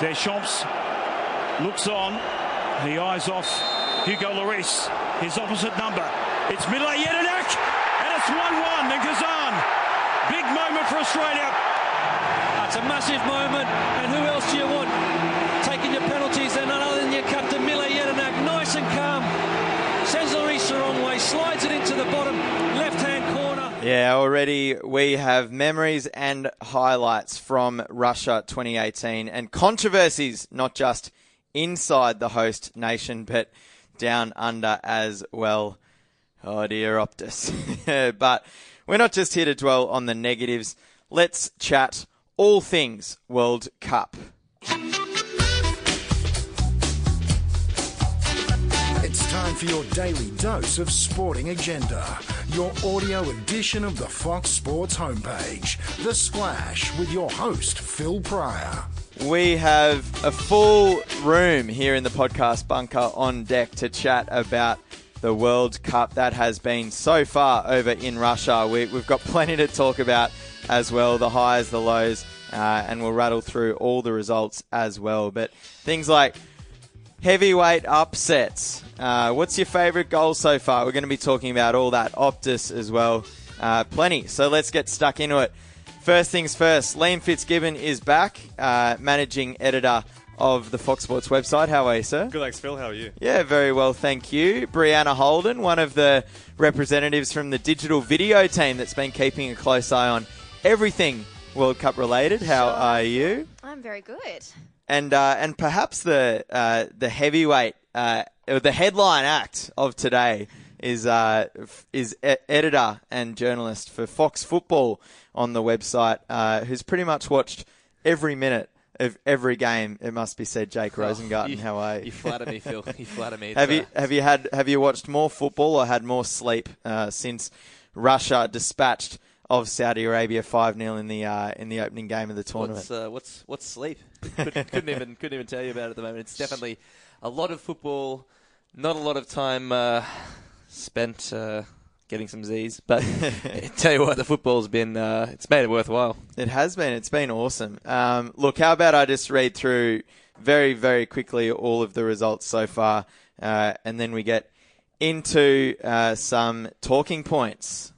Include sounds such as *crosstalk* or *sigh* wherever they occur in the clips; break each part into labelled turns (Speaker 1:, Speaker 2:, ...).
Speaker 1: Deschamps looks on. He eyes off Hugo Lloris, his opposite number. It's Mile Jedinak, and it's 1-1 in Kazan. Big moment for Australia.
Speaker 2: That's a massive moment, and who else do you want
Speaker 3: Yeah, already we have memories and highlights from Russia 2018 and controversies, not just inside the host nation, but down under as well. Oh dear, Optus. *laughs* but we're not just here to dwell on the negatives. Let's chat all things World Cup.
Speaker 4: It's time for your daily dose of sporting agenda. Your audio edition of the Fox Sports homepage. The Splash with your host, Phil Prior.
Speaker 3: We have a full room here in the podcast bunker on deck to chat about the World Cup that has been so far over in Russia. We, have got *laughs* plenty to talk about as well the highs, the lows, uh, and we'll rattle through all the results as well. But things like heavyweight upsets. Uh, what's your favourite goal so far? We're going to be talking about all that. Optus as well. Uh, plenty. So let's get stuck into it. First things first, Liam Fitzgibbon is back, uh, managing editor of the Fox Sports website. How are you, sir?
Speaker 5: Good, thanks, Phil. How are you?
Speaker 3: Yeah, very well, thank you. Brianna Holden, one of the representatives from the digital video team that's been keeping a close eye on everything World Cup related. How
Speaker 6: Sure.
Speaker 3: are you?
Speaker 6: I'm very good.
Speaker 3: And uh, and perhaps the uh, the heavyweight uh, the headline act of today is uh, is e- editor and journalist for Fox Football on the website, uh, who's pretty much watched every minute of every game. It must be said, Jake Rosengarten.
Speaker 7: you,
Speaker 3: how are you?
Speaker 7: You flatter me, Phil. You flatter me. *laughs*
Speaker 3: Have
Speaker 7: uh,
Speaker 3: you have you had have you watched more football or had more sleep uh, since Russia dispatched of Saudi Arabia five 0 in the uh, in the opening game of the tournament?
Speaker 7: What's uh, what's what's sleep? couldn't, couldn't even couldn't even tell you about it at the moment. It's definitely a lot of football, not a lot of time uh, spent uh, getting some Z's. But *laughs* tell you what, the football's been uh, it's made it worthwhile.
Speaker 3: It has been. It's been awesome. Um, look, how about I just read through very very quickly all of the results so far, uh, and then we get into uh, some talking points.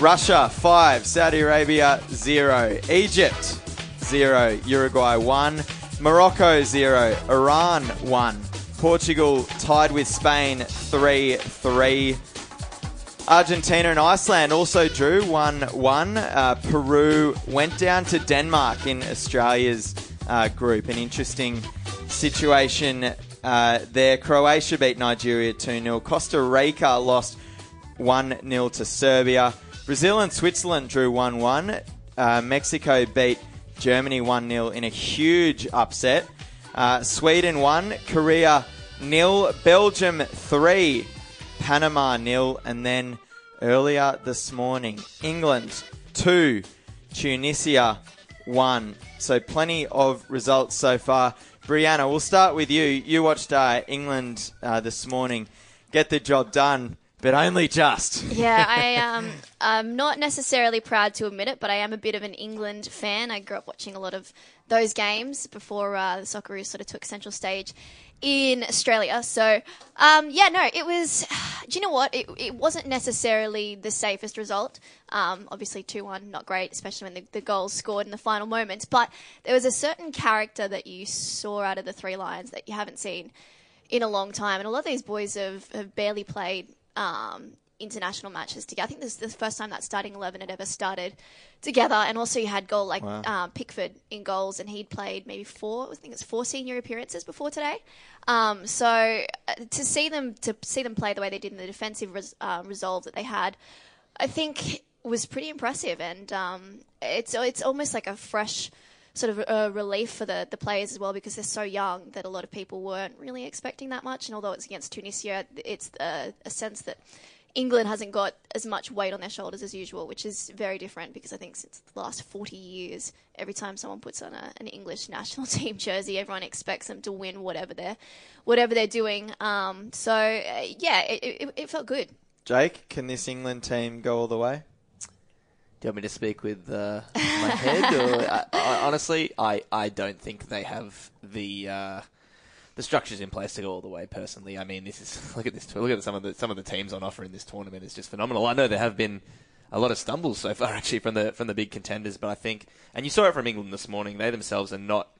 Speaker 3: Russia 5, Saudi Arabia 0, Egypt 0, Uruguay 1, Morocco 0, Iran 1, Portugal tied with Spain 3 3. Argentina and Iceland also drew 1 1. Uh, Peru went down to Denmark in Australia's uh, group. An interesting situation uh, there. Croatia beat Nigeria 2 0. Costa Rica lost 1 0 to Serbia. Brazil and Switzerland drew 1 1. Uh, Mexico beat Germany 1 0 in a huge upset. Uh, Sweden 1, Korea 0, Belgium 3, Panama 0, and then earlier this morning, England 2, Tunisia 1. So plenty of results so far. Brianna, we'll start with you. You watched uh, England uh, this morning get the job done, but only just. *laughs*
Speaker 6: Yeah, I um, I'm not necessarily proud to admit it, but I am a bit of an England fan. I grew up watching a lot of those games before uh, the Socceroos sort of took central stage in Australia. So, um, yeah, no, it was. *sighs* Do you know what? It, it wasn't necessarily the safest result. Um, obviously, 2 1, not great, especially when the, the goals scored in the final moments. But there was a certain character that you saw out of the three lions that you haven't seen in a long time. And a lot of these boys have, have barely played um, international matches together. I think this is the first time that starting 11 had ever started together. And also, you had goal like uh, Pickford in goals, and he'd played maybe four, I think it's four senior appearances before today. Um, so uh, to see them to see them play the way they did in the defensive res- uh, resolve that they had, I think was pretty impressive. And um, it's it's almost like a fresh sort of a relief for the, the players as well because they're so young that a lot of people weren't really expecting that much. And although it's against Tunisia, it's a, a sense that England hasn't got as much weight on their shoulders as usual, which is very different because I think since the last 40 years, every time someone puts on a, an English *laughs* national team jersey, everyone expects them to win whatever they're, whatever they're doing. Um, so, uh, yeah, it, it, it felt good.
Speaker 3: Jake, can this England team go all the way?
Speaker 7: Do you want me to speak with uh, my head? Or, I, *laughs* I, honestly, I, I don't think they have the uh, the structures in place to go all the way. Personally, I mean, this is *laughs* look at this. Look at some of the some of the teams on offer in this tournament. It's just phenomenal. I know there have been a lot of stumbles so far, *laughs* actually, from the from the big contenders. But I think, and you saw it from England this morning. They themselves are not.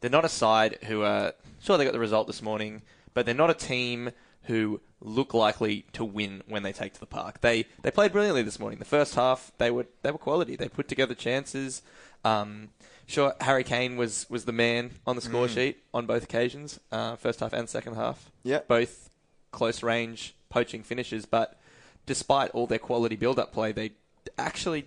Speaker 7: They're not a side who are sure they got the result this morning, but they're not a team who look likely to win when they take to the park. They they played brilliantly this morning. The first half they were they were quality. They put together chances. Um, sure, Harry Kane was, was the man on the score sheet on both occasions, uh, first half and second half.
Speaker 3: Yep.
Speaker 7: both close range poaching finishes. But despite all their quality build up play, they actually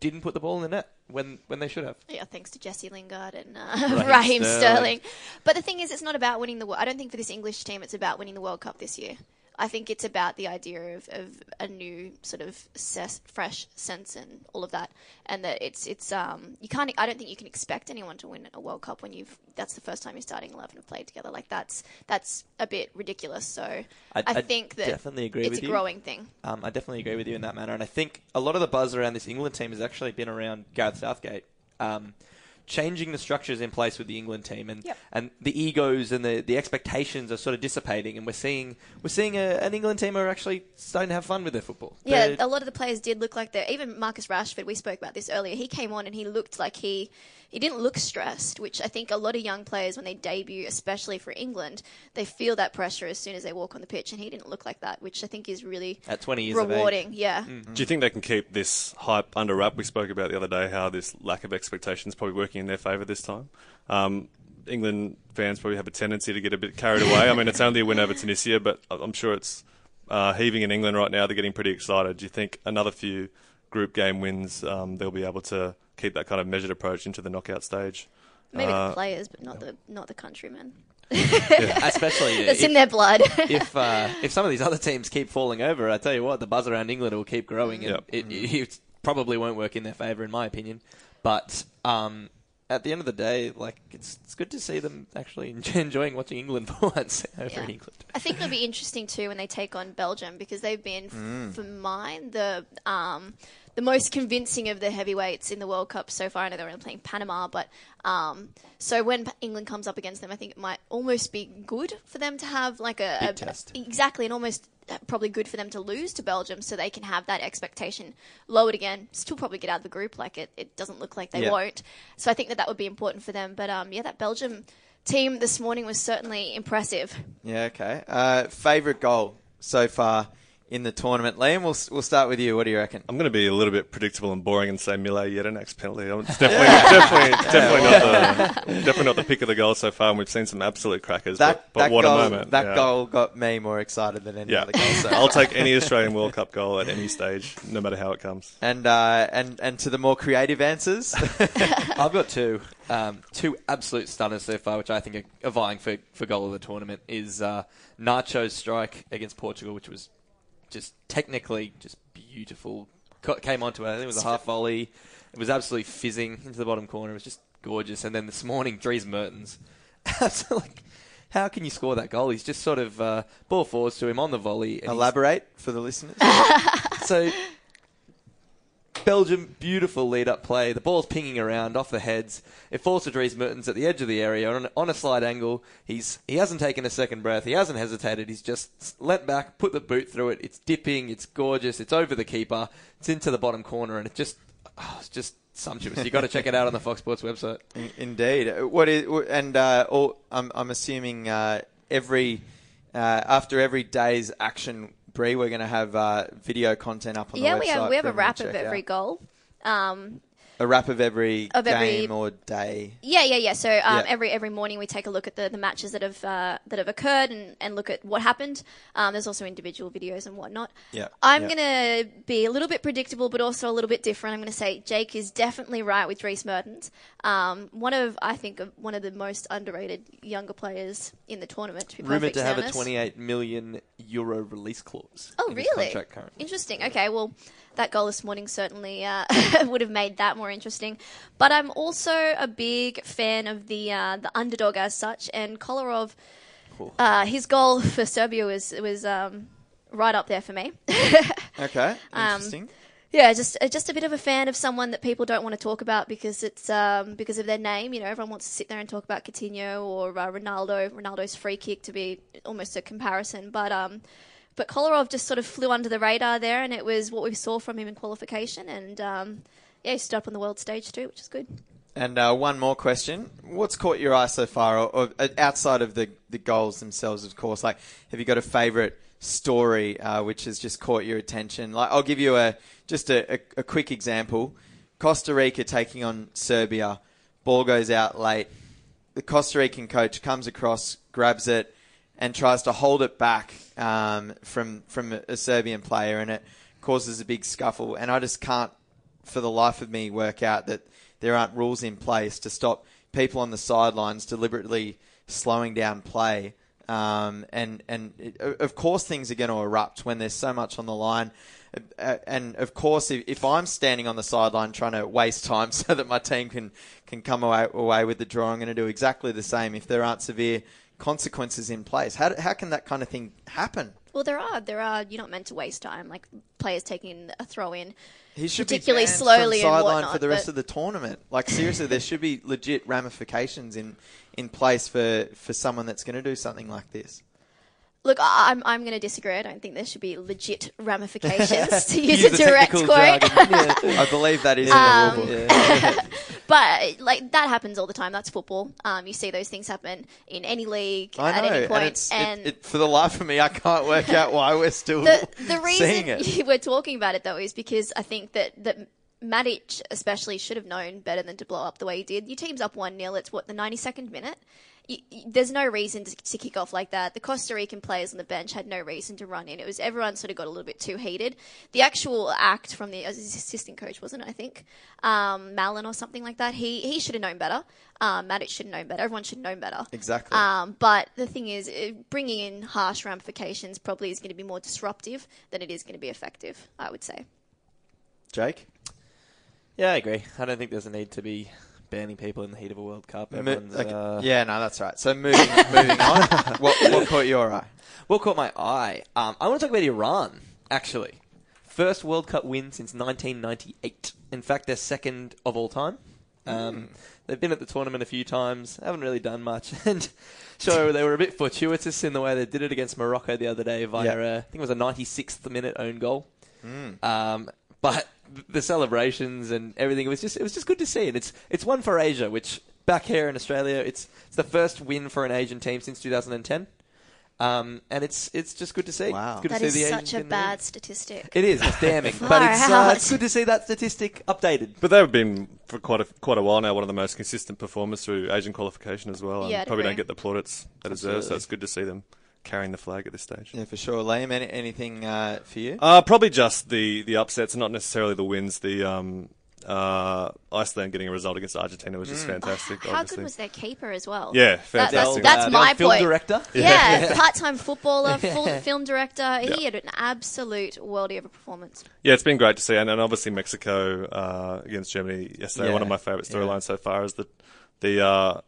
Speaker 7: didn't put the ball in the net when when they should have.
Speaker 6: Yeah, thanks to Jesse Lingard and uh,
Speaker 7: Raheem *laughs*
Speaker 6: Raheem
Speaker 7: Sterling.
Speaker 6: Sterling. But the thing is, it's not about winning the. wo- I don't think for this English team, it's about winning the World Cup this year. I think it's about the idea of, of a new sort of ses- fresh sense and all of that, and that it's it's um you can't. I don't think you can expect anyone to win a World Cup when you've that's the first time you're starting eleven have played together. Like that's that's a bit ridiculous. So I,
Speaker 7: I
Speaker 6: think that
Speaker 7: definitely agree
Speaker 6: it's
Speaker 7: with
Speaker 6: a
Speaker 7: you.
Speaker 6: growing thing.
Speaker 7: Um, I definitely agree with you in that manner, and I think a lot of the buzz around this England team has actually been around Gareth Southgate. Um, changing the structures in place with the England team, and
Speaker 6: Yep.
Speaker 7: and the egos and the, the expectations are sort of dissipating, and we're seeing we're seeing a, an England team who are actually starting to have fun with their football.
Speaker 6: Yeah,
Speaker 7: They're-
Speaker 6: a lot of the players did look like they're. Even Marcus Rashford, we spoke about this earlier. He came on and he looked like he he didn't look stressed, which I think a lot of young players when they debut, especially for England, they feel that pressure as soon as they walk on the pitch, and he didn't look like that, which I think is really
Speaker 7: At 20 years of age.
Speaker 6: rewarding. Yeah.
Speaker 5: Do you think they can keep this hype under wrap? We spoke about the other day how this lack of expectations probably working in their favour this time. Um, England fans probably have a tendency to get a bit carried away. I mean, it's only a win over Tunisia, but I- I'm sure it's uh, heaving in England right now. They're getting pretty excited. Do you think another few group game wins, um, they'll be able to keep that kind of measured approach into the knockout stage?
Speaker 6: Maybe
Speaker 5: Uh,
Speaker 6: the players, but not the not the countrymen. *laughs*
Speaker 7: especially
Speaker 6: That's
Speaker 7: if,
Speaker 6: in their blood.
Speaker 7: if uh, if some of these other teams keep falling over, I tell you what, the buzz around England will keep growing, and
Speaker 5: Yep.
Speaker 7: it, it, it probably won't work in their favour, in my opinion. But um, at the end of the day, like it's it's good to see them actually *laughs* enjoying watching England *laughs* for once *laughs* over
Speaker 6: Yeah.
Speaker 7: in England.
Speaker 6: I think it'll be interesting too when they take on Belgium because they've been, f- for mine, the um, the most convincing of the heavyweights in the World Cup so far. I know they're only playing Panama, but um, so when England comes up against them, I think it might almost be good for them to have like a, a-
Speaker 7: test.
Speaker 6: exactly, and almost uh, probably good for them to lose to Belgium so they can have that expectation lowered again. Still probably get out of the group. Like it, it doesn't look like they
Speaker 3: Yeah.
Speaker 6: won't. So I think that that would be important for them. But um, yeah, that Belgium team this morning was certainly impressive.
Speaker 3: Yeah, okay. Uh, favorite goal so far in the tournament, Liam. We'll we'll start with you. What do you reckon?
Speaker 5: I'm going to be a little bit predictable and boring and say Mile Jedinak's penalty. It's *laughs* definitely, definitely, definitely not the definitely not the pick of the goal so far. And we've seen some absolute crackers.
Speaker 3: That
Speaker 5: but, but
Speaker 3: that
Speaker 5: what
Speaker 3: goal,
Speaker 5: a moment!
Speaker 3: That
Speaker 5: yeah.
Speaker 3: goal got me more excited than any
Speaker 5: Yeah,
Speaker 3: other goal. So. *laughs*
Speaker 5: I'll take any Australian World *laughs* Cup goal at any stage, no matter how it comes.
Speaker 3: and uh, and and to the more creative answers.
Speaker 7: I've got two, um, two absolute stunners so far, which I think are, are vying for, for goal of the tournament. Is uh, Nacho's strike against Portugal, which was just technically just beautiful. Came onto it. I think it was a half volley. It was absolutely fizzing into the bottom corner. It was just gorgeous. And then this morning, Dries Mertens, *laughs* absolutely. How can you score that goal? He's just sort of uh, ball forwards to him on the volley.
Speaker 3: Elaborate for the listeners. *laughs*
Speaker 7: so Belgium, beautiful lead-up play. The ball's pinging around off the heads. It falls to Dries Mertens at the edge of the area on, on a slight angle. He's he hasn't taken a second breath. He hasn't hesitated. He's just leant back, put the boot through it. It's dipping. It's gorgeous. It's over the keeper. It's into the bottom corner, and it just oh, it's just sumptuous. You got to check it out on the Fox Sports website. *laughs*
Speaker 3: In- Indeed. Uh, What is and uh, all, I'm I'm assuming uh, every uh, after every day's action, Bre, we're going to have uh, video content up on
Speaker 6: yeah,
Speaker 3: the website.
Speaker 6: we have we have a wrap of every
Speaker 3: out.
Speaker 6: goal. Um,
Speaker 3: A wrap of every
Speaker 6: Of every-
Speaker 3: game or day.
Speaker 6: yeah, yeah, yeah. So um,
Speaker 3: Yeah.
Speaker 6: every every morning we take a look at the, the matches that have uh, that have occurred and, and look at what happened. Um, there's also individual videos and whatnot.
Speaker 3: Yeah.
Speaker 6: I'm
Speaker 3: Yeah.
Speaker 6: gonna be a little bit predictable, but also a little bit different. I'm gonna say Jake is definitely right with Dries Mertens. Um, one of I think of one of the most underrated younger players in the tournament. To be
Speaker 7: Rumored to have a 28 million euro release clause.
Speaker 6: Oh, really? Interesting. Okay, well, that goal this morning certainly uh, *laughs* would have made that more interesting. But I'm also a big fan of the uh, the underdog as such, and Kolarov. Uh, his goal *laughs* for Serbia was was um, right up there for me. *laughs*
Speaker 3: Okay,
Speaker 6: Um,
Speaker 3: interesting.
Speaker 6: yeah, just uh, just a bit of a fan of someone that people don't want to talk about because it's um, because of their name. You know, everyone wants to sit there and talk about Coutinho or uh, Ronaldo, Ronaldo's free kick to be almost a comparison. But um, but Kolarov just sort of flew under the radar there, and it was what we saw from him in qualification, and um, yeah, he stood up on the world stage too, which is good.
Speaker 3: And uh, one more question: What's caught your eye so far, or, or uh, outside of the the goals themselves, of course? Like, have you got a favourite story uh, which has just caught your attention? Like, I'll give you a just a, a, a quick example: Costa Rica taking on Serbia. Ball goes out late. The Costa Rican coach comes across, grabs it, and tries to hold it back um, from from a Serbian player, and it causes a big scuffle. And I just can't, for the life of me, work out that there aren't rules in place to stop people on the sidelines deliberately slowing down play. Um, and and it, of course things are going to erupt when there's so much on the line. Uh, and of course, if, if I'm standing on the sideline trying to waste time *laughs* so that my team can can come away, away with the draw, I'm going to do exactly the same if there aren't severe consequences in place. How, how can that kind of thing happen?
Speaker 6: Well, there are there are. You're not meant to waste time, like players taking a throw in.
Speaker 3: He should
Speaker 6: particularly
Speaker 3: be
Speaker 6: slowly
Speaker 3: from sideline for the rest of the tournament. Like seriously, there should be legit ramifications in in place for for someone that's going to do something like this.
Speaker 6: Look, I- I'm I'm going to disagree. I don't think there should be legit ramifications *laughs* to use,
Speaker 7: Use
Speaker 6: a direct quote. *laughs* *laughs*
Speaker 7: Yeah.
Speaker 3: I believe that is
Speaker 6: Um,
Speaker 3: in the rule book.
Speaker 6: But like that happens all the time. That's football. Um, you see those things happen in any league
Speaker 3: I
Speaker 6: at
Speaker 3: know,
Speaker 6: any
Speaker 3: and
Speaker 6: point.
Speaker 3: it's
Speaker 6: and
Speaker 3: it, it, for the life of me, I can't work out why we're still
Speaker 6: the the
Speaker 3: seeing
Speaker 6: reason
Speaker 3: it.
Speaker 6: we're talking about it though is because I think that that Matic especially should have known better than to blow up the way he did. Your team's up one 0 It's what the ninety second minute. You, you- there's no reason to, to kick off like that. The Costa Rican players on the bench had no reason to run in. It was everyone sort of got a little bit too heated. The actual act from the assistant coach wasn't it? I think um, Malin or something like that. He he should have known better. Um, Matic should have known better. Everyone should have known better.
Speaker 3: Exactly.
Speaker 6: Um, but the thing is, uh, bringing in harsh ramifications probably is going to be more disruptive than it is going to be effective. I would say.
Speaker 3: Jake,
Speaker 7: Yeah, I agree. I don't think there's a need to be banning people in the heat of a World Cup. Everyone's,
Speaker 3: okay.
Speaker 7: uh,
Speaker 3: yeah, no, that's right. So moving moving on, *laughs* what what caught your eye?
Speaker 7: What caught my eye? Um, I want to talk about Iran, actually. First World Cup win since 1998. In fact, they're second of all time. Um, They've been at the tournament a few times, haven't really done much. *laughs* And so they were a bit fortuitous in the way they did it against Morocco the other day via,
Speaker 3: Yeah.
Speaker 7: uh, I think it was a 96th minute own goal. Um, but the celebrations and everything, it was just it was just good to see. And it's it's one for Asia, which back here in Australia, it's it's the first win for an Asian team since 2010. Um, and it's it's just good to see.
Speaker 3: Wow.
Speaker 7: It's good
Speaker 6: That
Speaker 7: to
Speaker 6: is
Speaker 7: the
Speaker 6: such
Speaker 7: Asians
Speaker 6: a
Speaker 7: getting the
Speaker 6: bad statistic.
Speaker 7: It is. It's damning, *laughs* but it's uh, it's good to see that statistic updated.
Speaker 5: But they've been for quite a quite a while now one of the most consistent performers through Asian qualification as well, and
Speaker 6: Yeah, I'd
Speaker 5: probably
Speaker 6: agree.
Speaker 5: don't get the plaudits they deserve. So it's good to see them carrying the flag at this stage.
Speaker 3: Yeah, for sure. Liam, any, anything uh, for you?
Speaker 5: Uh, probably just the the upsets, not necessarily the wins. The um, uh, Iceland getting a result against Argentina was just fantastic.
Speaker 6: How
Speaker 5: obviously.
Speaker 6: good was their keeper as well?
Speaker 5: Yeah,
Speaker 6: That- that's
Speaker 5: fantastic.
Speaker 6: that's
Speaker 7: Uh,
Speaker 6: my
Speaker 7: film
Speaker 6: point.
Speaker 7: director.
Speaker 6: Yeah, part-time *laughs* footballer, full film director. He had an absolute worldie of a performance.
Speaker 5: Yeah, it's been great to see, and, and obviously Mexico uh, against Germany yesterday.
Speaker 3: Yeah.
Speaker 5: One of my favourite
Speaker 3: Yeah.
Speaker 5: storylines so far is that the uh,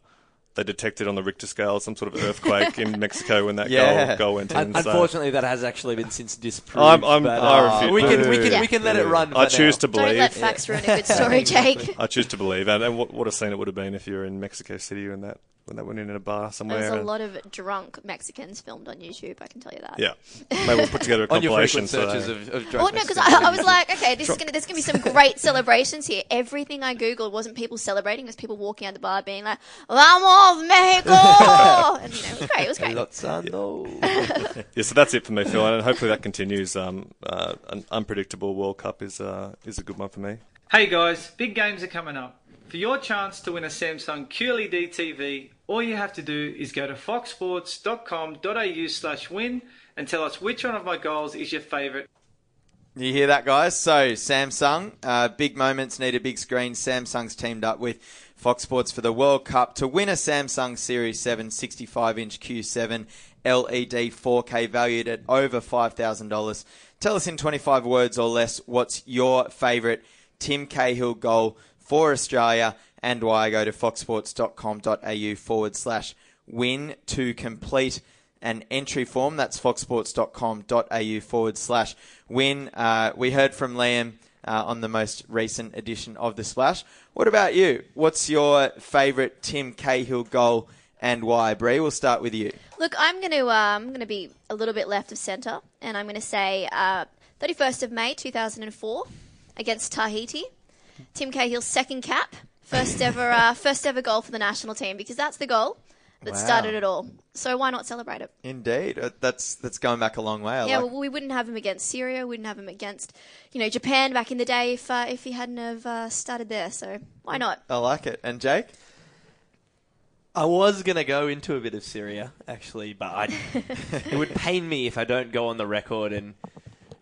Speaker 5: they detected on the Richter scale some sort of earthquake in *laughs* Mexico when that
Speaker 3: Yeah.
Speaker 5: goal, goal went in. So
Speaker 7: Unfortunately, that has actually been since disproved.
Speaker 5: I'm- I'm-
Speaker 7: but,
Speaker 5: I
Speaker 7: uh,
Speaker 5: refuse-
Speaker 7: we can we can
Speaker 6: Yeah.
Speaker 7: we can let it run.
Speaker 5: I choose
Speaker 7: now.
Speaker 5: to
Speaker 6: Don't
Speaker 5: believe.
Speaker 6: let facts ruin a good story, *laughs* Jake.
Speaker 5: I choose to believe, and, and what, what a scene it would have been if you were in Mexico City when that when that went in in a bar somewhere.
Speaker 6: There's a
Speaker 5: and-
Speaker 6: lot of drunk Mexicans filmed on YouTube. I can tell you that.
Speaker 5: yeah, maybe we'll put together a *laughs*
Speaker 7: on your
Speaker 5: compilation.
Speaker 7: frequent
Speaker 5: so
Speaker 7: searches
Speaker 5: they-
Speaker 7: of, of drunk
Speaker 6: Well, no, because I, I was like, okay, this is gonna, there's gonna be some great celebrations here. Everything I googled wasn't people celebrating; it was people walking out the bar being like, "Vamos Mexico!" *laughs* and you know, it was great. It was great.
Speaker 7: Lozano. *laughs*
Speaker 5: yeah, so that's it for me, Phil, and hopefully that continues. Um, uh, an unpredictable World Cup is uh, is a good one for me.
Speaker 8: Hey guys, big games are coming up. For your chance to win a Samsung QLED TV, all you have to do is go to foxsports.com.au slash win and tell us which one of my goals is your favourite.
Speaker 3: You hear that, guys? So, Samsung, uh, big moments need a big screen. Samsung's teamed up with Fox Sports for the World Cup to win a Samsung Series 7 65 inch Q7 LED 4K valued at over $5,000. Tell us in 25 words or less what's your favourite Tim Cahill goal for Australia and why. Go to foxsports.com.au forward slash win to complete an entry form. That's foxsports.com.au forward slash win. Uh, we heard from Liam uh, on the most recent edition of the Splash. What about you? What's your favourite Tim Cahill goal and why? Bre, we'll start with you.
Speaker 6: Look, I'm going to uh, I'm going to be a little bit left of centre, and I'm going to say uh, 31st of May 2004 against Tahiti. Tim Cahill's second cap, first ever uh, *laughs* first ever goal for the national team because that's the goal that
Speaker 3: Wow.
Speaker 6: started it all. So why not celebrate it?
Speaker 3: Indeed, Uh, that's that's going back a long way. I
Speaker 6: yeah,
Speaker 3: like-
Speaker 6: well, we wouldn't have him against Syria. We wouldn't have him against, you know, Japan back in the day if uh, if he hadn't have uh, started there. So why not?
Speaker 3: I like it. And Jake?
Speaker 7: I was gonna go into a bit of Syria actually, but I, *laughs* it would pain me if I don't go on the record and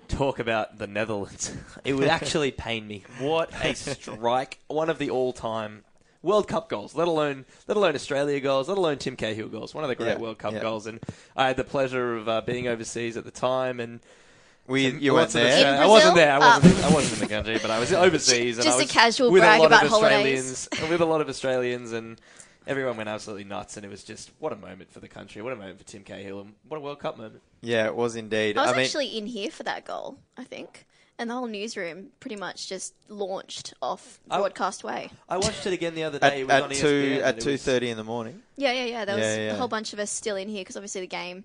Speaker 7: talk about the Netherlands. *laughs* It would actually pain me. What a strike! One of the all-time World Cup goals, let alone let alone Australia goals, let alone Tim Cahill goals. One of the great
Speaker 3: Yeah,
Speaker 7: World Cup
Speaker 3: yeah.
Speaker 7: goals, and I had the pleasure of uh, being overseas at the time and.
Speaker 3: We, you weren't there?
Speaker 7: Australia- I wasn't there. I wasn't, I wasn't in the country, but I was overseas. and
Speaker 6: Just
Speaker 7: I
Speaker 6: a
Speaker 7: was
Speaker 6: casual
Speaker 7: with
Speaker 6: brag
Speaker 7: a lot
Speaker 6: about
Speaker 7: of
Speaker 6: holidays.
Speaker 7: Australians, *laughs* with a lot of Australians, and everyone went absolutely nuts. And it was just what a moment for the country, what a moment for Tim Cahill, and what a World Cup moment.
Speaker 3: Yeah, it was indeed.
Speaker 6: I was
Speaker 3: mean,
Speaker 6: actually in here for that goal, I think. And the whole newsroom pretty much just launched off
Speaker 7: I-
Speaker 6: Broadcast Way.
Speaker 7: I watched it again the other day.
Speaker 3: at,
Speaker 7: it was
Speaker 3: at
Speaker 7: ESPN,
Speaker 3: two
Speaker 7: and
Speaker 3: at
Speaker 7: it
Speaker 3: two
Speaker 7: was-
Speaker 3: in the morning.
Speaker 6: Yeah, yeah, yeah. There was
Speaker 3: Yeah, yeah.
Speaker 6: a whole bunch of us still in here because obviously the game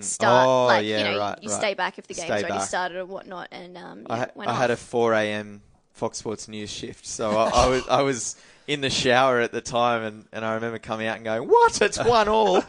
Speaker 6: start.
Speaker 3: Oh,
Speaker 6: like
Speaker 3: yeah,
Speaker 6: you know,
Speaker 3: right,
Speaker 6: you
Speaker 3: right.
Speaker 6: stay back if the game's
Speaker 3: Stay
Speaker 6: already
Speaker 3: back.
Speaker 6: started or whatnot. And um,
Speaker 3: I, ha-
Speaker 6: went
Speaker 3: I had a four a.m. Fox Sports News shift, so I, I was I was in the shower at the time, and, and I remember coming out and going, "What? It's one all." *laughs* it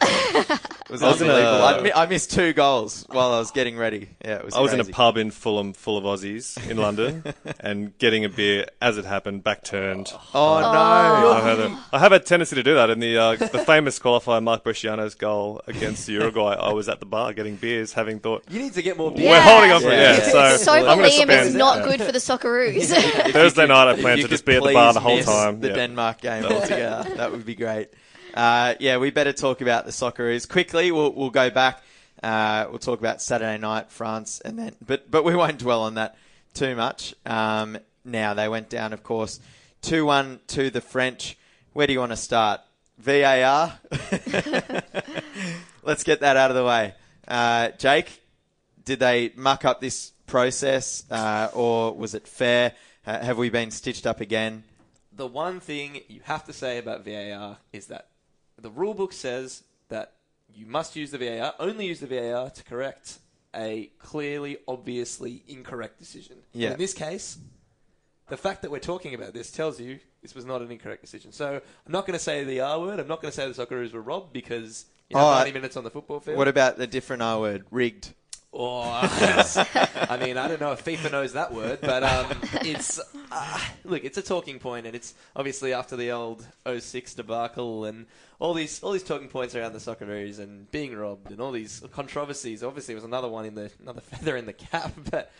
Speaker 3: was
Speaker 5: I was in a-
Speaker 3: unbelievable. I, mi- I missed two goals while I was getting ready. Yeah, it was.
Speaker 5: I was in a
Speaker 3: crazy.
Speaker 5: pub in Fulham full of Aussies in London *laughs* and getting a beer as it happened, back turned.
Speaker 3: Oh no!
Speaker 5: I, had a, I have a tendency to do that. In the uh, the famous qualifier Mark Bresciano's goal against Uruguay, I was at the bar getting beers, having thought,
Speaker 7: You need to get more.
Speaker 6: Yeah.
Speaker 5: we're holding on for
Speaker 3: Yeah.
Speaker 5: yeah. So,
Speaker 6: So
Speaker 5: I'm going to
Speaker 6: Liam is
Speaker 5: spend
Speaker 6: not good for the Socceroos.
Speaker 5: Thursday night. I
Speaker 3: If
Speaker 5: plan
Speaker 3: you
Speaker 5: to just
Speaker 3: could
Speaker 5: be at the bar
Speaker 3: please
Speaker 5: the whole
Speaker 3: miss
Speaker 5: time.
Speaker 3: The
Speaker 5: Yeah.
Speaker 3: Denmark game *laughs* altogether. that would be great. Uh, yeah, we better talk about the Socceroos quickly. We'll we'll go back. Uh, we'll talk about Saturday night France, and then but but we won't dwell on that too much. Um, now they went down, of course, two one to the French. Where do you want to start? VAR. *laughs* Let's get that out of the way. Uh, Jake, did they muck up this process, uh, or was it fair? Uh, have we been stitched up again?
Speaker 7: The one thing you have to say about VAR is that the rule book says that you must use the VAR, only use the VAR to correct a clearly, obviously incorrect decision.
Speaker 3: Yeah.
Speaker 7: In this case, the fact that we're talking about this tells you this was not an incorrect decision. So I'm not going to say the R word. I'm not going to say the Socceroos were robbed because you have
Speaker 3: Oh,
Speaker 7: 90 minutes on the football field.
Speaker 3: What about the different R word? Rigged.
Speaker 7: Or, *laughs* I mean, I don't know if FIFA knows that word, but um, *laughs* it's uh, look, it's a talking point, and it's obviously after the old 06 debacle and all these all these talking points around the Socceroos and being robbed and all these controversies. Obviously, it was another one in the another *laughs* feather in the cap, but.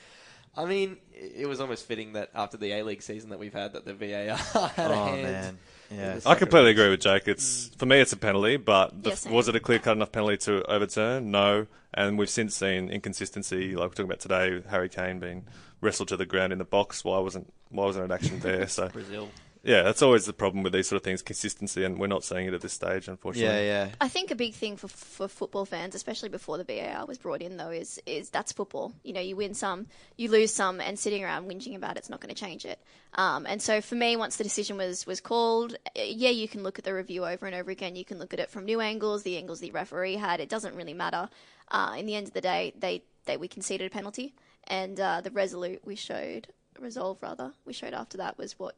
Speaker 7: I mean, it was almost fitting that after the A League season that we've had, that the VAR *laughs* had a
Speaker 3: Oh
Speaker 7: hand.
Speaker 3: man, yeah.
Speaker 5: I completely agree with Jake. It's mm. for me, it's a penalty, but the,
Speaker 6: Yes,
Speaker 5: was it a clear cut enough penalty to overturn? No, and we've since seen inconsistency, like we're talking about today, Harry Kane being wrestled to the ground in the box. Why wasn't why wasn't it action there? So
Speaker 7: Brazil.
Speaker 5: Yeah, that's always the problem with these sort of things: consistency, and we're not seeing it at this stage, unfortunately.
Speaker 3: Yeah, yeah.
Speaker 6: I think a big thing for for football fans, especially before the VAR was brought in, though, is is that's football. You know, you win some, you lose some, and sitting around whinging about it's not going to change it. Um, and so for me, once the decision was was called, eh, yeah, you can look at the review over and over again. You can look at it from new angles, the angles the referee had. It doesn't really matter. Uh, in the end of the day, they they we conceded a penalty, and uh, the resolute we showed resolve rather we showed after that was what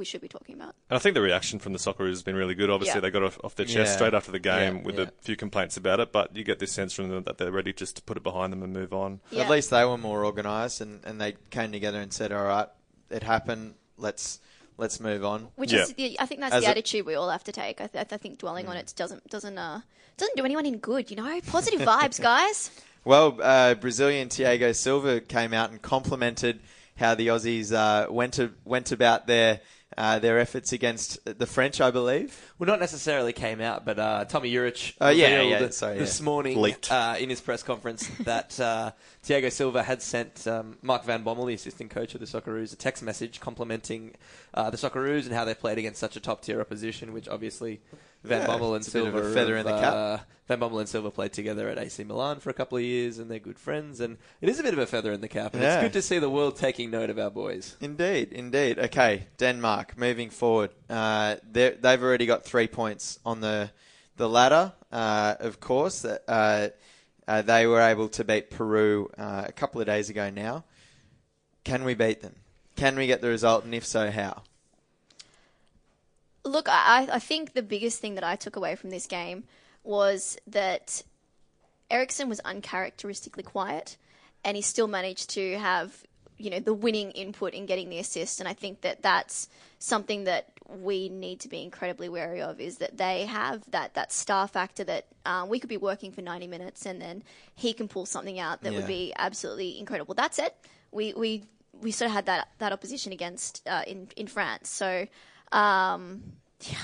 Speaker 6: we should be talking about.
Speaker 5: And I think the reaction from the Socceroos has been really good. Obviously,
Speaker 6: Yeah.
Speaker 5: they got off, off their chest
Speaker 3: Yeah.
Speaker 5: straight after the game
Speaker 3: Yeah,
Speaker 5: with
Speaker 3: yeah.
Speaker 5: a few complaints about it, but you get this sense from them that they're ready just to put it behind them and move on.
Speaker 6: Yeah.
Speaker 3: At least they were more organised, and, and they came together and said, "All right, it happened. Let's let's move on."
Speaker 6: Which
Speaker 5: Yeah.
Speaker 6: is, the, I think that's
Speaker 3: As
Speaker 6: the attitude we all have to take. I, th- I think dwelling on it doesn't doesn't uh doesn't do anyone any good. You know, positive vibes, *laughs* guys.
Speaker 3: Well, uh, Brazilian Thiago Silva came out and complimented how the Aussies uh, went to, went about their uh, their efforts against the French, I believe.
Speaker 7: Well, not necessarily came out, but uh, Tomi Juric
Speaker 3: Oh, yeah, yeah, sorry,
Speaker 7: this
Speaker 3: yeah.
Speaker 7: morning uh, in his press conference *laughs* that uh, Thiago Silva had sent um, Mark Van Bommel, the assistant coach of the Socceroos, a text message complimenting uh, the Socceroos and how they played against such a top tier opposition, which obviously Van
Speaker 3: Yeah,
Speaker 7: Bommel and
Speaker 3: a bit of feather in the cap.
Speaker 7: Uh, Van Bommel and Silva played together at AC Milan for a couple of years, and they're good friends. And it is a bit of a feather in the cap. And
Speaker 3: Yeah.
Speaker 7: it's good to see the world taking note of our boys.
Speaker 3: Indeed, indeed. Okay, Denmark moving forward. Uh, they've already got three points on the the ladder. Uh, of course, uh, uh, they were able to beat Peru uh, a couple of days ago. Now, can we beat them? Can we get the result? And if so, how?
Speaker 6: Look, I, I think the biggest thing that I took away from this game was that Eriksen was uncharacteristically quiet, and he still managed to have, you know, the winning input in getting the assist. And I think that that's something that we need to be incredibly wary of is that they have that, that star factor that um, we could be working for 90 minutes and then he can pull something out that
Speaker 3: Yeah.
Speaker 6: would be absolutely incredible. that's it we, we, we sort of had that, that opposition against uh, in, in France. So, um, yeah,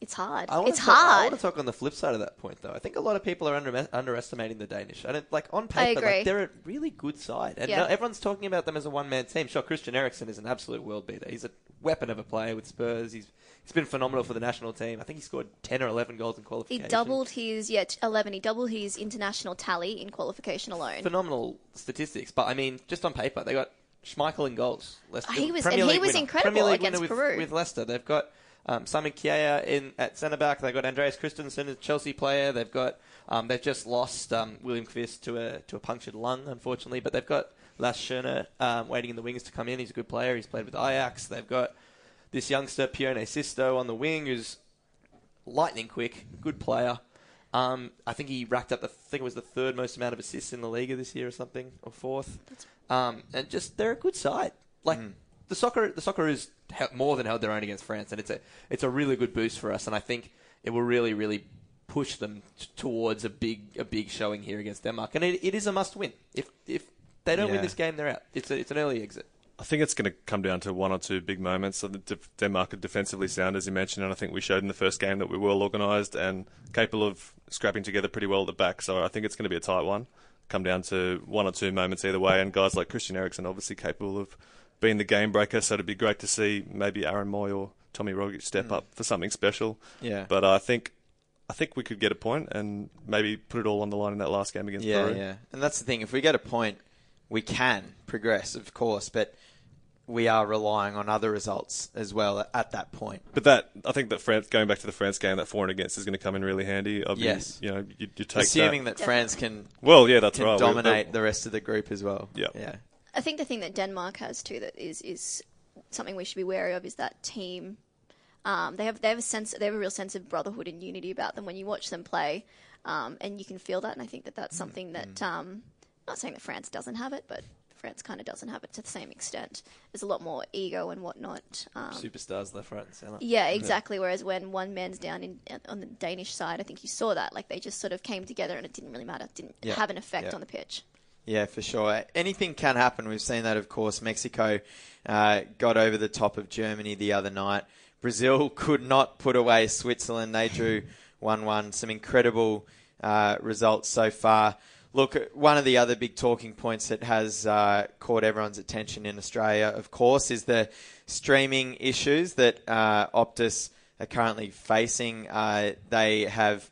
Speaker 6: it's hard. It's
Speaker 7: talk, I want to talk on the flip side of that point, though. I think a lot of people are under, underestimating the Danish. I don't like on paper, like they're a really good side, and
Speaker 6: Yeah.
Speaker 7: everyone's talking about them as a one man team. Sure, Christian Eriksen is an absolute world beater. He's a weapon of a player with Spurs. He's he's been phenomenal for the national team. I think he scored ten or eleven goals in qualification.
Speaker 6: He doubled his yeah eleven. He doubled his international tally in qualification alone.
Speaker 7: phenomenal statistics. But I mean, just on paper, they got Schmeichel in goals. Leicester,
Speaker 6: He was-
Speaker 7: Premier
Speaker 6: and he
Speaker 7: League
Speaker 6: was
Speaker 7: winner.
Speaker 6: incredible
Speaker 7: Premier League
Speaker 6: against
Speaker 7: winner with,
Speaker 6: Peru.
Speaker 7: with Leicester. They've got um, Simon in at centre back. They've got Andreas Christensen, a Chelsea player. They've got um, they've just lost um, William Kvist to a to a punctured lung, unfortunately. But they've got Lasse Schöne um, waiting in the wings to come in. He's a good player. He's played with Ajax. They've got this youngster Pione Sisto on the wing, who's lightning quick, good player. Um, I think he racked up the I think it was the third most amount of assists in the Liga this year or something, or fourth. Um, and just they're a good side. Like the soccer, the soccer is more than held their own against France, and it's a it's a really good boost for us. And I think it will really really push them t- towards a big a big showing here against Denmark. And it, it is a must win. If if they don't
Speaker 3: Yeah.
Speaker 7: win this game, they're out. It's a, it's an early exit.
Speaker 5: I think it's going to come down to one or two big moments. So Denmark are defensively sound, as you mentioned, and I think we showed in the first game that we were well organised and capable of scrapping together pretty well at the back. So I think it's going to be a tight one. Come down to one or two moments either way, and guys like Christian Eriksen obviously capable of being the game breaker. So it'd be great to see maybe Aaron Mooy or Tommy Rogic step mm. up for something special.
Speaker 3: Yeah.
Speaker 5: But I think I think we could get a point and maybe put it all on the line in that last game against
Speaker 3: Yeah,
Speaker 5: Peru.
Speaker 3: yeah. And that's the thing. If we get a point, we can progress, of course, but we are relying on other results as well at, at that point.
Speaker 5: But that I think that France going back to the France game, that for and against is going to come in really handy. I'll be-
Speaker 3: Yes.
Speaker 5: you know, you, you take
Speaker 3: Assuming
Speaker 5: that.
Speaker 3: that, France can
Speaker 5: Well, yeah, that's
Speaker 3: can
Speaker 5: right.
Speaker 3: Dominate the rest of the group as well.
Speaker 5: Yeah.
Speaker 3: Yeah.
Speaker 6: I think the thing that Denmark has too that is is something we should be wary of is that team. Um, they have they have a sense they have a real sense of brotherhood and unity about them when you watch them play, um, and you can feel that. And I think that that's something that um, not saying that France doesn't have it, but France kind of doesn't have it to the same extent. There's a lot more ego and whatnot. Um,
Speaker 7: Superstars left, right, and centre.
Speaker 6: yeah, exactly. Whereas when one man's down in on the Danish side, I think you saw that like they just sort of came together and it didn't really matter. Didn't
Speaker 3: Yeah.
Speaker 6: have an effect
Speaker 3: Yeah.
Speaker 6: on the pitch.
Speaker 3: Yeah, for sure. Anything can happen. We've seen that, of course. Mexico uh, got over the top of Germany the other night. Brazil could not put away Switzerland. They drew *laughs* 1 1. Some incredible uh, results so far. Look, one of the other big talking points that has uh, caught everyone's attention in Australia, of course, is the streaming issues that uh, Optus are currently facing. Uh, they have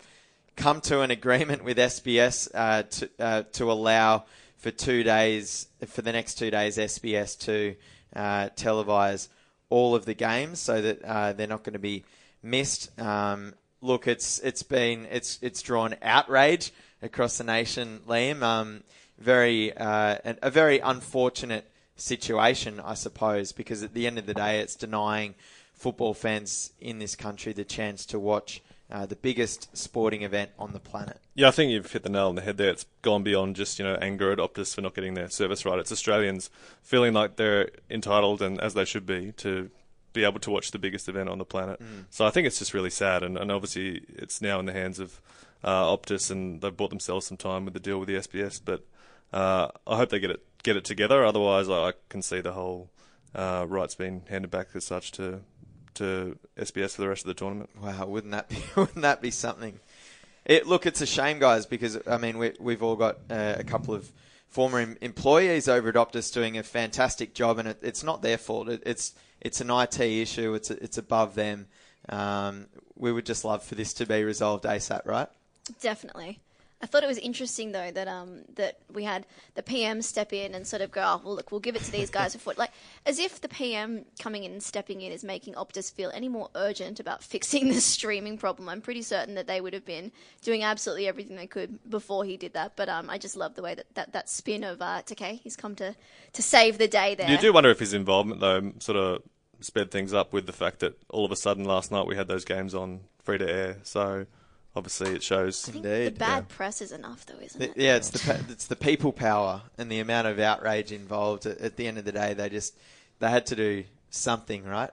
Speaker 3: come to an agreement with SBS uh, to, uh, to allow for two days, for the next two days, SBS to uh, televise all of the games so that they're not going to be missed. Um, look, it's it's been it's it's drawn outrage across the nation, Liam. Um, very uh, a very unfortunate situation, I suppose, because at the end of the day, it's denying football fans in this country the chance to watch uh, the biggest sporting event on the planet.
Speaker 5: Yeah, I think you've hit the nail on the head there. It's gone beyond just you know anger at Optus for not getting their service right. It's Australians feeling like they're entitled and as they should be to be able to watch the biggest event on the planet. So I think it's just really sad, and, and obviously it's now in the hands of Optus, and they've bought themselves some time with the deal with the SBS. But uh, I hope they get it get it together. Otherwise, I, can see the whole uh, rights being handed back as such to to SBS for the rest of the tournament.
Speaker 3: Wow, wouldn't that be *laughs* wouldn't that be something? It, look, it's a shame, guys, because I mean we, we've all got uh, a couple of former em- employees over at Optus doing a fantastic job, and it, it's not their fault. It, it's it's an IT issue. It's it's above them. Um, we would just love for this to be resolved ASAP, right?
Speaker 6: Definitely. I thought it was interesting though that um that we had the PM step in and sort of go, oh well, look, we'll give it to these guys before, like as if the PM coming in and stepping in is making Optus feel any more urgent about *laughs* fixing the streaming problem. I'm pretty certain that they would have been doing absolutely everything they could before he did that. But um, I just love the way that that, that spin of uh, okay, he's come to to save the day there.
Speaker 5: You do wonder if his involvement, though, sort of sped things up with the fact that all of a sudden last night we had those games on free to air. So obviously it shows.
Speaker 6: I think
Speaker 3: Indeed,
Speaker 6: the bad press is enough though, isn't
Speaker 3: The-
Speaker 6: it?
Speaker 3: yeah, it's the it's the people power and the amount of outrage involved. At, at the end of the day, they just they had to do something, right?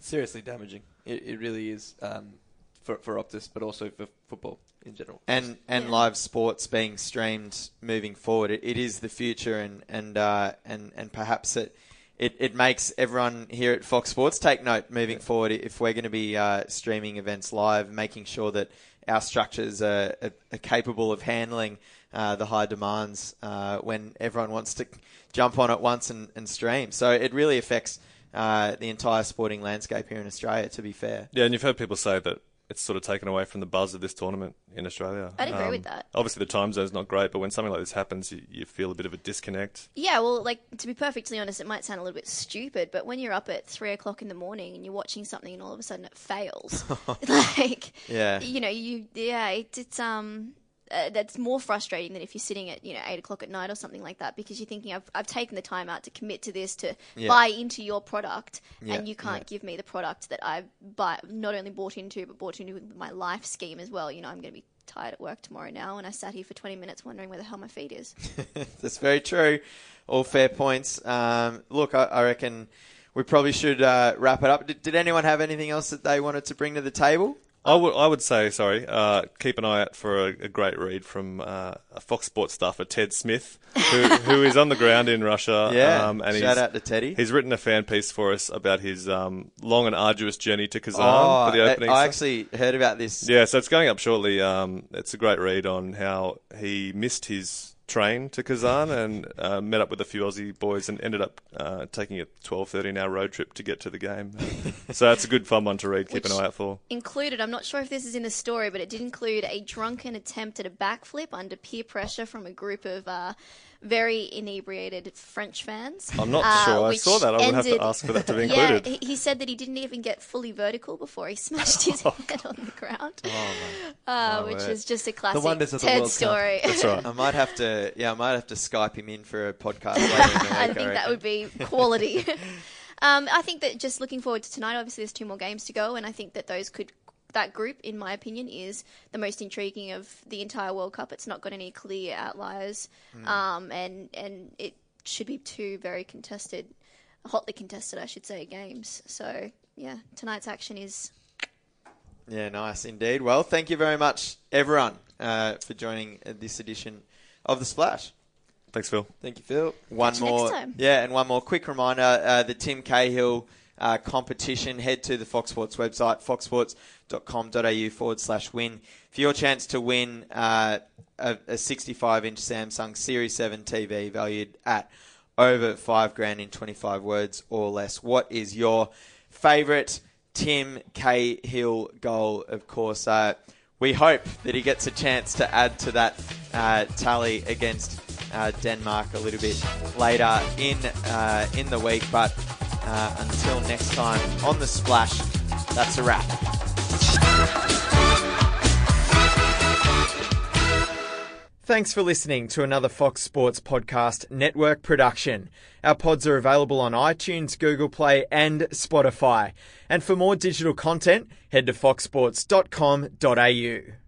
Speaker 7: Seriously damaging. It, it really is um, for for Optus, but also for football in general.
Speaker 3: And and
Speaker 6: Yeah.
Speaker 3: live sports being streamed moving forward, it, it is the future, and and uh, and and perhaps it. It, it makes everyone here at Fox Sports take note moving forward if we're going to be uh, streaming events live, making sure that our structures are, are, are capable of handling uh, the high demands uh, when everyone wants to jump on at once and, and stream. So it really affects uh, the entire sporting landscape here in Australia, to be fair.
Speaker 5: Yeah, and you've heard people say that it's sort of taken away from the buzz of this tournament in Australia. Um,
Speaker 6: I'd agree with that.
Speaker 5: Obviously, the time zone's not great, but when something like this happens, you, you feel a bit of a disconnect.
Speaker 6: Yeah, well, like to be perfectly honest, it might sound a little bit stupid, but when you're up at three o'clock in the morning and you're watching something and all of a sudden it fails, *laughs* *laughs* like
Speaker 3: Yeah.
Speaker 6: you know, you yeah, it, it's um. Uh, that's more frustrating than if you're sitting at you know eight o'clock at night or something like that because you're thinking I've I've taken the time out to commit to this to
Speaker 3: Yeah.
Speaker 6: buy into your product
Speaker 3: Yeah,
Speaker 6: and you can't
Speaker 3: yeah.
Speaker 6: give me the product that I've buy, not only bought into but bought into with my life scheme as well. You know I'm going to be tired at work tomorrow now and I sat here for 20 minutes wondering where the hell my feed is. *laughs*
Speaker 3: That's very true. All fair points. Um, look, I, I reckon we probably should uh, wrap it up. Did, did anyone have anything else that they wanted to bring to the table?
Speaker 5: I would, I would say, sorry, uh, keep an eye out for a, a great read from uh, a Fox Sports staffer, Ted Smith, who, *laughs* who is on the ground in Russia.
Speaker 3: Yeah,
Speaker 5: um, and
Speaker 3: shout
Speaker 5: he's,
Speaker 3: out to Teddy.
Speaker 5: He's written a fan piece for us about his um, long and arduous journey to Kazan
Speaker 3: Oh,
Speaker 5: for the opening.
Speaker 3: I actually heard about this.
Speaker 5: Yeah, so it's going up shortly. Um, it's a great read on how he missed his train to Kazan and uh, met up with a few Aussie boys and ended up uh, taking a 12, 13 hour road trip to get to the game. *laughs* so that's a good fun one to read. Keep an eye out for.
Speaker 6: included, I'm not sure if this is in the story, but it did include a drunken attempt at a backflip under peer pressure from a group of uh, very inebriated French fans.
Speaker 5: I'm not
Speaker 6: uh,
Speaker 5: sure I saw that. I would have to ask for that to be *laughs*
Speaker 6: Yeah,
Speaker 5: included.
Speaker 6: he, he said that he didn't even get fully vertical before he *laughs* smashed his
Speaker 5: Oh,
Speaker 6: head on the ground, *laughs*
Speaker 3: Oh,
Speaker 6: uh, which
Speaker 3: word.
Speaker 6: is just a classic the
Speaker 7: wonders of the
Speaker 6: Ted
Speaker 7: World Cup.
Speaker 6: story.
Speaker 5: That's right.
Speaker 3: I might have to. Yeah, I might have to Skype him in for a podcast later in week.
Speaker 6: I think that would be quality. um, I think that just looking forward to tonight. Obviously, there's two more games to go, and I think that those could. That group, in my opinion, is the most intriguing of the entire World Cup. It's not got any clear outliers, um, and and it should be two very contested, hotly contested, I should say, games. So yeah, tonight's action is
Speaker 3: Yeah, nice indeed. Well, thank you very much, everyone, uh, for joining uh, this edition of the Splash.
Speaker 5: Thanks, Phil.
Speaker 7: Thank you, Phil.
Speaker 3: One
Speaker 6: Catch you
Speaker 3: more,
Speaker 6: next time.
Speaker 3: yeah, and one more quick reminder: uh, the Tim Cahill uh, competition. Head to the Fox Sports website, foxsports.com.au forward slash win for your chance to win uh, a, a 65-inch Samsung Series 7 TV valued at over five grand in 25 words or less. What is your favourite Tim Cahill goal? Of course. Uh, we hope that he gets a chance to add to that uh, tally against uh, Denmark a little bit later in uh, in the week. But uh, until next time on the splash, that's a wrap. Thanks for listening to another Fox Sports Podcast Network production. Our pods are available on iTunes, Google Play, and Spotify. And for more digital content, head to foxsports.com.au.